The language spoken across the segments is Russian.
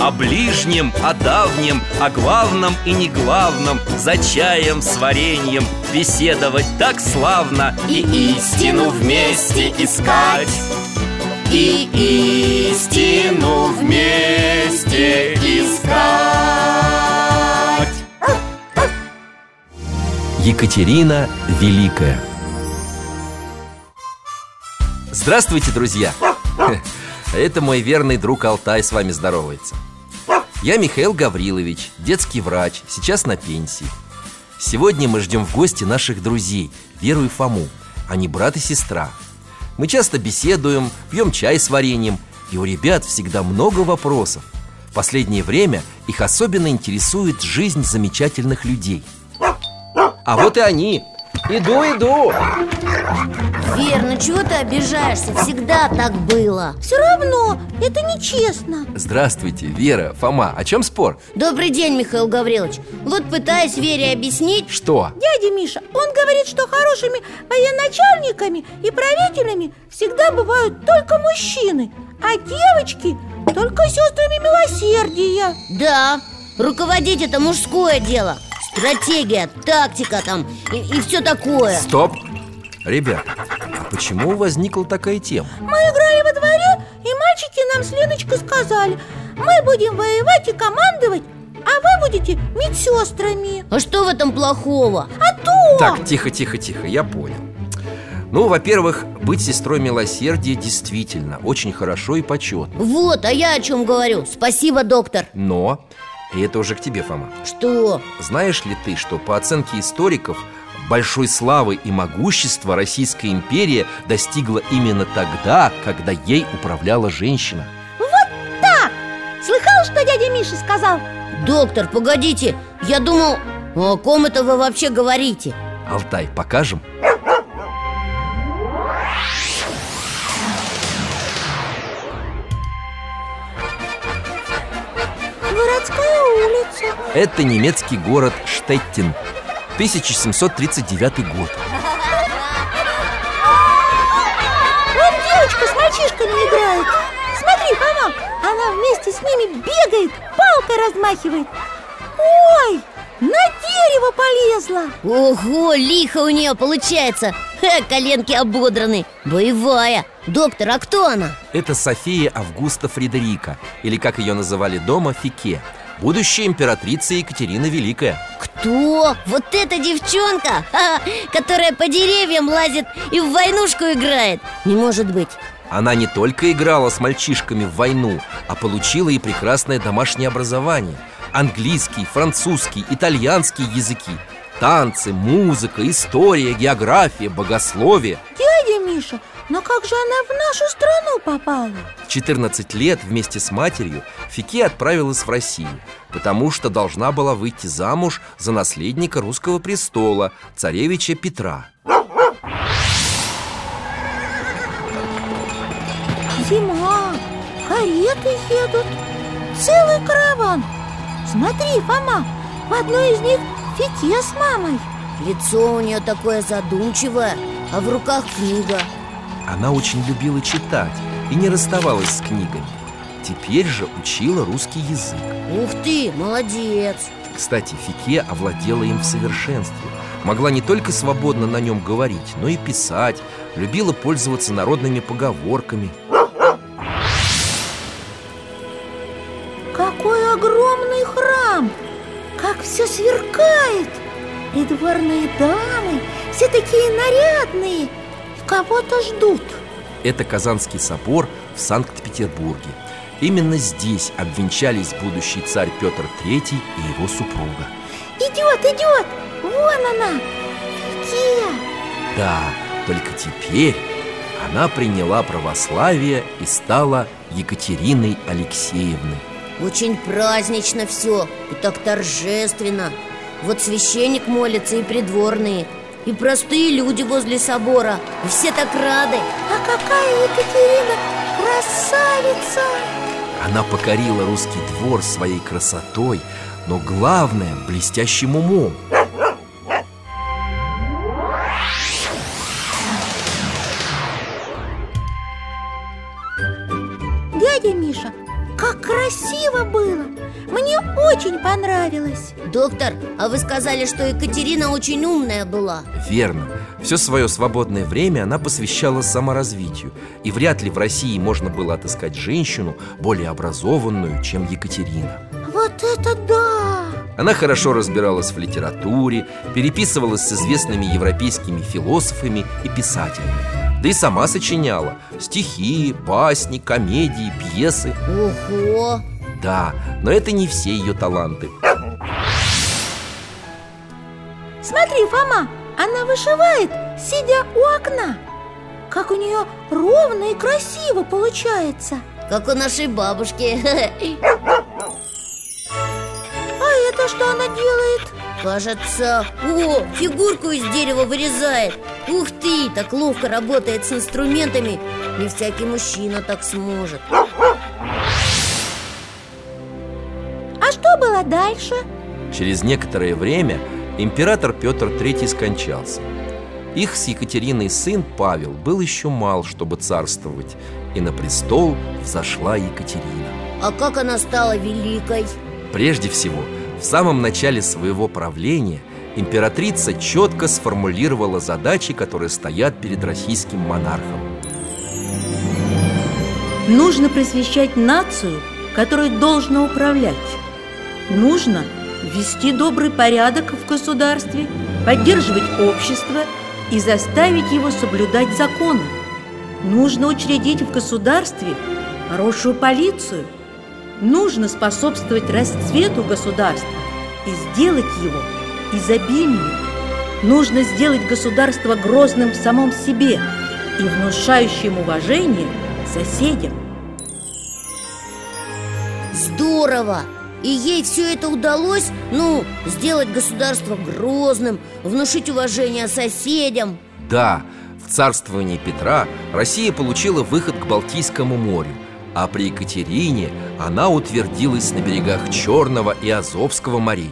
О ближнем, о давнем, о главном и не главном За чаем с вареньем беседовать так славно И истину вместе искать. И истину вместе искать. Екатерина Великая. Здравствуйте, друзья! Это мой верный друг Алтай с вами здоровается. Я Михаил Гаврилович, детский врач, сейчас на пенсии. Сегодня мы ждем в гости наших друзей Веру и Фому. Они брат и сестра. Мы часто беседуем, пьем чай с вареньем И у ребят всегда много вопросов. Последнее время их особенно интересует жизнь замечательных людей. А вот и они Иду, иду. Верно, чего ты обижаешься? Всегда так было. Все равно, это нечестно. Здравствуйте, Вера, Фома, о чем спор? Добрый день, Михаил Гаврилович. Вот пытаюсь Вере объяснить. Что? Дядя Миша, он говорит, что хорошими военачальниками и правителями всегда бывают только мужчины А девочки только сестрами милосердия. Да, руководить это мужское дело Стратегия, тактика там и, и все такое Стоп! Ребят, а почему возникла такая тема? Мы играли во дворе, и мальчики нам с Леночкой сказали Мы будем воевать и командовать, а вы будете медсестрами А что в этом плохого? А то! Так, тихо, тихо, тихо, я понял Ну, во-первых, быть сестрой милосердия действительно очень хорошо и почетно Вот, а я о чем говорю Спасибо, доктор Но, и это уже к тебе, Фома Что? Знаешь ли ты, что по оценке историков Большой славы и могущества Российская империя достигла именно тогда, когда ей управляла женщина Так, слыхал, что дядя Миша сказал? Доктор, погодите Я думал, о ком это вы вообще говорите? Алтай, покажем? Это немецкий город Штеттин 1739 год. Вот девочка с мальчишками играет. Смотри, Фома, она вместе с ними бегает, палкой размахивает. Ой, на дерево полезла. Ого, лихо у нее получается. Ха, коленки ободраны. Боевая. Доктор, а кто она? Это София Августа Фредерика Или, как ее называли дома, Фике Будущая императрица Екатерина Великая. Кто? Вот эта девчонка, Ха, которая по деревьям лазит и в войнушку играет. Не может быть. Она не только играла с мальчишками в войну А получила и прекрасное домашнее образование. Английский, французский, итальянский языки. Танцы, музыка, история, география, богословие Миша, но как же она в нашу страну попала? В 14 лет вместе с матерью Фике отправилась в Россию Потому что должна была выйти замуж за наследника русского престола Царевича Петра. Зима, кареты едут Целый караван. Смотри, Фома, в одной из них Фике с мамой. Лицо у нее такое задумчивое, а в руках книга. Она очень любила читать и не расставалась с книгами. Теперь же учила русский язык. Ух ты, молодец. Кстати, Фике овладела им в совершенстве. Могла не только свободно на нем говорить, но и писать. Любила пользоваться народными поговорками. Какой огромный храм! Как все сверкает! Придворные дамы, все такие нарядные И кого-то ждут Это Казанский собор в Санкт-Петербурге Именно здесь обвенчались будущий царь Петр III и его супруга Идет, идет! Вон она! Фике! Да, только теперь она приняла православие и стала Екатериной Алексеевной Очень празднично все и так торжественно Вот священник молится и придворные И простые люди возле собора И все так рады А какая Екатерина красавица! Она покорила русский двор своей красотой, но главное – блестящим умом Доктор, а вы сказали, что Екатерина очень умная была Верно. Все свое свободное время она посвящала саморазвитию И вряд ли в России можно было отыскать женщину более образованную, чем Екатерина Вот это да! Она хорошо разбиралась в литературе, переписывалась с известными европейскими философами и писателями Да и сама сочиняла стихи, басни, комедии, пьесы Ого! Да, но это не все ее таланты Смотри, Фома, она вышивает, сидя у окна. Как у нее ровно и красиво получается. Как у нашей бабушки. А это что она делает? Кажется, о, фигурку из дерева вырезает. Ух ты, так ловко работает с инструментами. Не всякий мужчина так сможет. А что было дальше? Через некоторое время император Петр III скончался Их с Екатериной сын Павел был еще мал, чтобы царствовать И на престол взошла Екатерина А как она стала великой? Прежде всего, в самом начале своего правления императрица четко сформулировала задачи, которые стоят перед российским монархом. Нужно просвещать нацию, которой должно управлять. Нужно ввести добрый порядок в государстве, поддерживать общество и заставить его соблюдать законы. Нужно учредить в государстве хорошую полицию. Нужно способствовать расцвету государства и сделать его изобильным. Нужно сделать государство грозным в самом себе и внушающим уважение соседям. Здорово! И ей все это удалось, ну, сделать государство грозным, внушить уважение соседям Да, в царствовании Петра Россия получила выход к Балтийскому морю, а при Екатерине она утвердилась на берегах Черного и Азовского морей.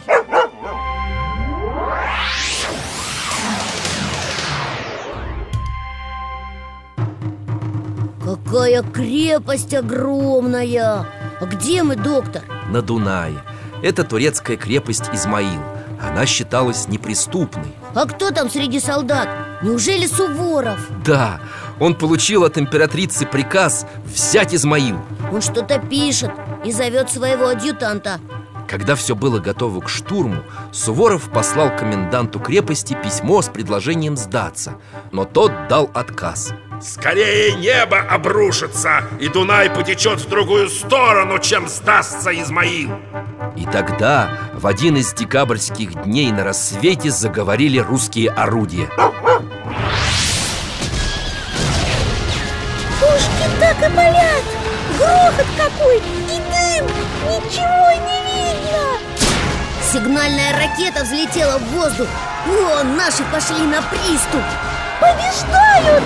Какая крепость огромная! А где мы, доктор? На Дунае. Это турецкая крепость Измаил. Она считалась неприступной. А кто там среди солдат? Неужели Суворов? Да, он получил от императрицы приказ взять Измаил. Он что-то пишет и зовет своего адъютанта Когда все было готово к штурму, Суворов послал коменданту крепости письмо с предложением сдаться, но тот дал отказ. Скорее небо обрушится, и Дунай потечет в другую сторону, чем сдастся Измаил. И тогда, в один из декабрьских дней на рассвете заговорили русские орудия. Пушки так и палят! Грохот какой! И дым! Ничего не видно! Сигнальная ракета взлетела в воздух О, наши пошли на приступ Побеждают!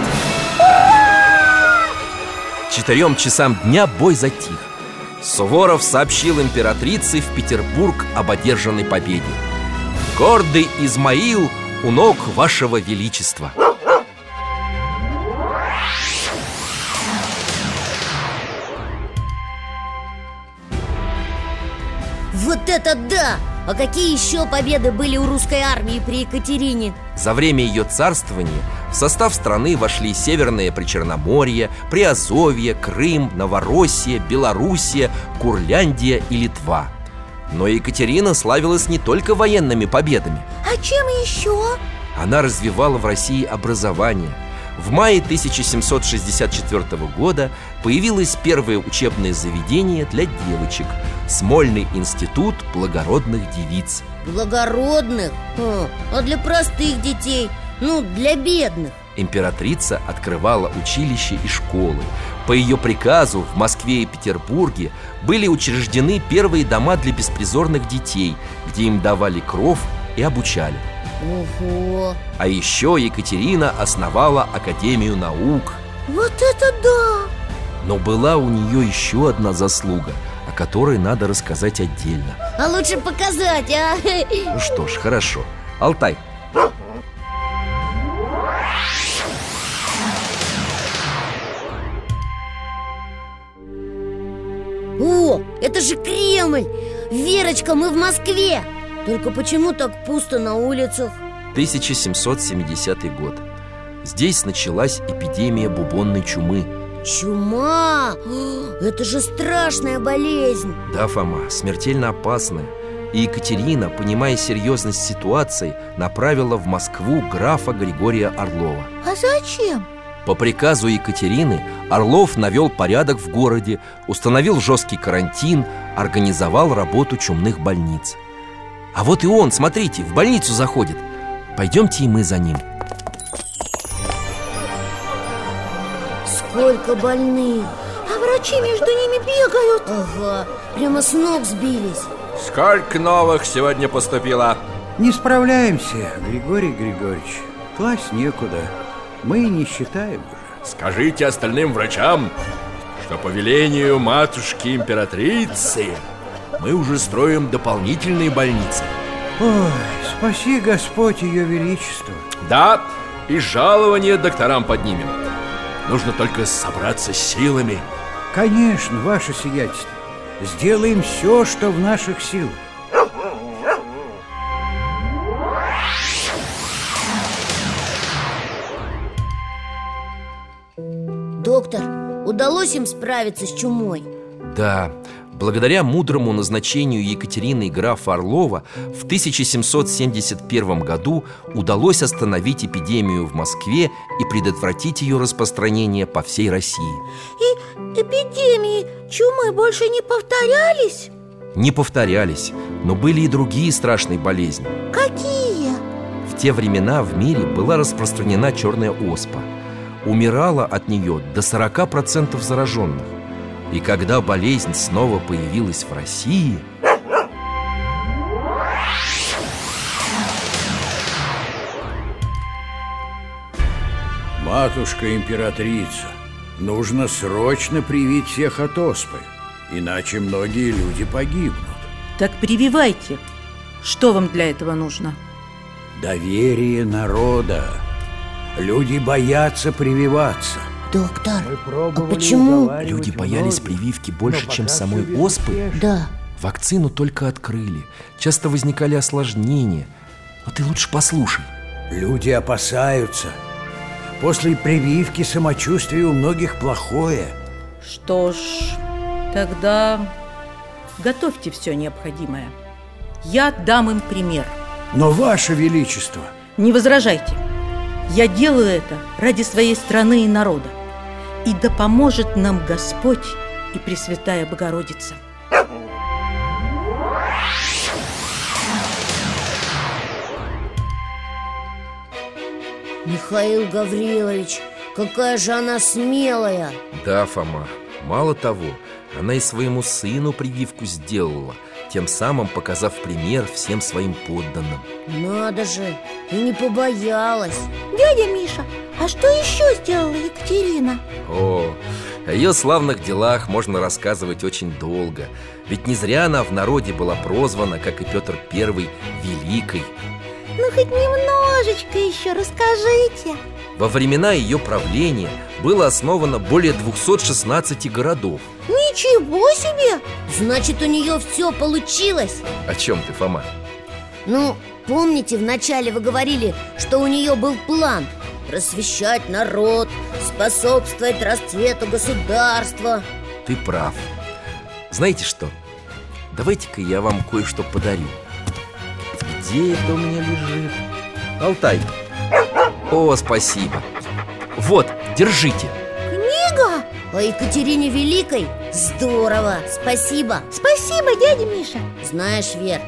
К четырем часам дня бой затих. Суворов сообщил императрице в Петербург об одержанной победе. Гордый Измаил у ног вашего величества. Вот это да! А какие еще победы были у русской армии при Екатерине? За время ее царствования в состав страны вошли Северное Причерноморье, Приазовье, Крым, Новороссия, Белоруссия, Курляндия и Литва. Но Екатерина славилась не только военными победами. А чем еще? Она развивала в России образование. В мае 1764 года появилось первое учебное заведение для девочек – Смольный институт благородных девиц. Благородных? А, а для простых детей? Ну, для бедных Императрица открывала училища и школы, По ее приказу в Москве и Петербурге были учреждены первые дома для беспризорных детей, где им давали кров и обучали. Ого! А еще Екатерина основала Академию наук. Вот это да! Но была у нее еще одна заслуга, о которой надо рассказать отдельно. А лучше показать, а? Ну что ж, хорошо. Алтай, О, это же Кремль! Верочка, мы в Москве! Только почему так пусто на улицах? 1770 год. Здесь началась эпидемия бубонной чумы. Чума! Это же страшная болезнь! Да, Фома, смертельно опасная. И Екатерина, понимая серьезность ситуации, направила в Москву графа Григория Орлова. А зачем? По приказу Екатерины Орлов навел порядок в городе, установил жесткий карантин, организовал работу чумных больниц. А вот и он, смотрите, в больницу заходит. Пойдемте и мы за ним. Сколько больных! А врачи между ними бегают Ага, прямо с ног сбились Сколько новых сегодня поступило? Не справляемся, Григорий Григорьевич Класть некуда Мы не считаем уже Скажите остальным врачам, что по велению матушки императрицы мы уже строим дополнительные больницы. Ой, спаси Господь Ее Величество Да, и жалование докторам поднимем. Нужно только собраться с силами. Конечно, ваше сиятельство Сделаем все, что в наших силах Доктор, удалось им справиться с чумой? Да, благодаря мудрому назначению Екатерины графа Орлова в 1771 году удалось остановить эпидемию в Москве и предотвратить ее распространение по всей России. И эпидемии чумы больше не повторялись? Не повторялись, но были и другие страшные болезни. Какие? В те времена в мире была распространена черная оспа. Умирало от нее до 40% зараженных. И когда болезнь снова появилась в России, Матушка императрица Нужно срочно привить всех от оспы Иначе многие люди погибнут Так прививайте. Что вам для этого нужно? Доверие народа Люди боятся прививаться Доктор, а почему? люди боялись прививки больше, чем самой оспы. Да, Вакцину только открыли. Часто возникали осложнения. Но ты лучше послушай. Люди опасаются После прививки самочувствие у многих плохое Что ж, тогда готовьте все необходимое. Я дам им пример. Но ваше величество Не возражайте. Я делаю это ради своей страны и народа. И да поможет нам Господь и Пресвятая Богородица. Михаил Гаврилович, какая же она смелая Да, Фома, мало того, она и своему сыну прививку сделала, тем самым показав пример всем своим подданным. Надо же, и не побоялась Дядя Миша, а что еще сделала Екатерина? О, о ее славных делах можно рассказывать очень долго Ведь не зря она в народе была прозвана, как и Петр I, Великой Ну хоть немножечко еще расскажите Во времена ее правления было основано более 216 городов Ничего себе! Значит, у нее все получилось О чем ты, Фома? Ну, помните, вначале вы говорили, что у нее был план Просвещать народ, способствовать расцвету государства. Ты прав. Знаете что? Давайте-ка я вам кое-что подарю. Где это у меня лежит? Алтай. О, спасибо. Вот, держите. Книга? А Екатерине Великой? Здорово, спасибо. Спасибо, дядя Миша. Знаешь, Вер,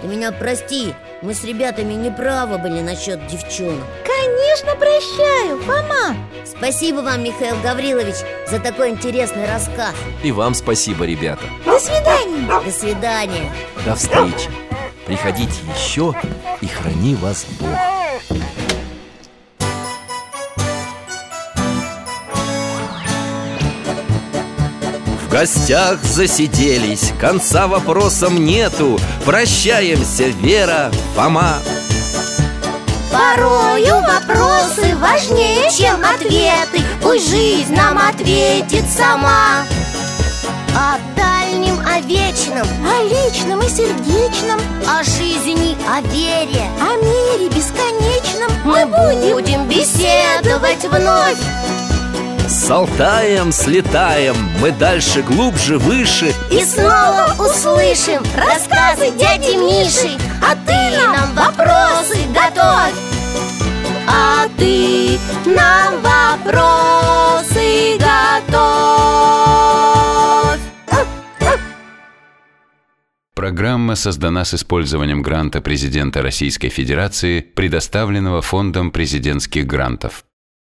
ты меня прости. Мы с ребятами неправы были насчет девчонок Конечно прощаю, Фома. Спасибо вам, Михаил Гаврилович, за такой интересный рассказ. И вам спасибо, ребята. До свидания. До свидания. До встречи. Приходите еще и храни вас Бог. В гостях засиделись, конца вопросам нету. Прощаемся, Вера, Фома. Порою вопросы важнее, чем ответы. Пусть жизнь нам ответит сама. О дальнем, о вечном, О личном и сердечном. О жизни, о вере О мире бесконечном. Мы будем беседовать вновь. С Алтаем слетаем, мы дальше, глубже, выше. И снова услышим рассказы дяди Миши. А ты нам вопросы готовь А ты нам вопросы готовь Программа создана с использованием гранта президента Российской Федерации, предоставленного Фондом президентских грантов.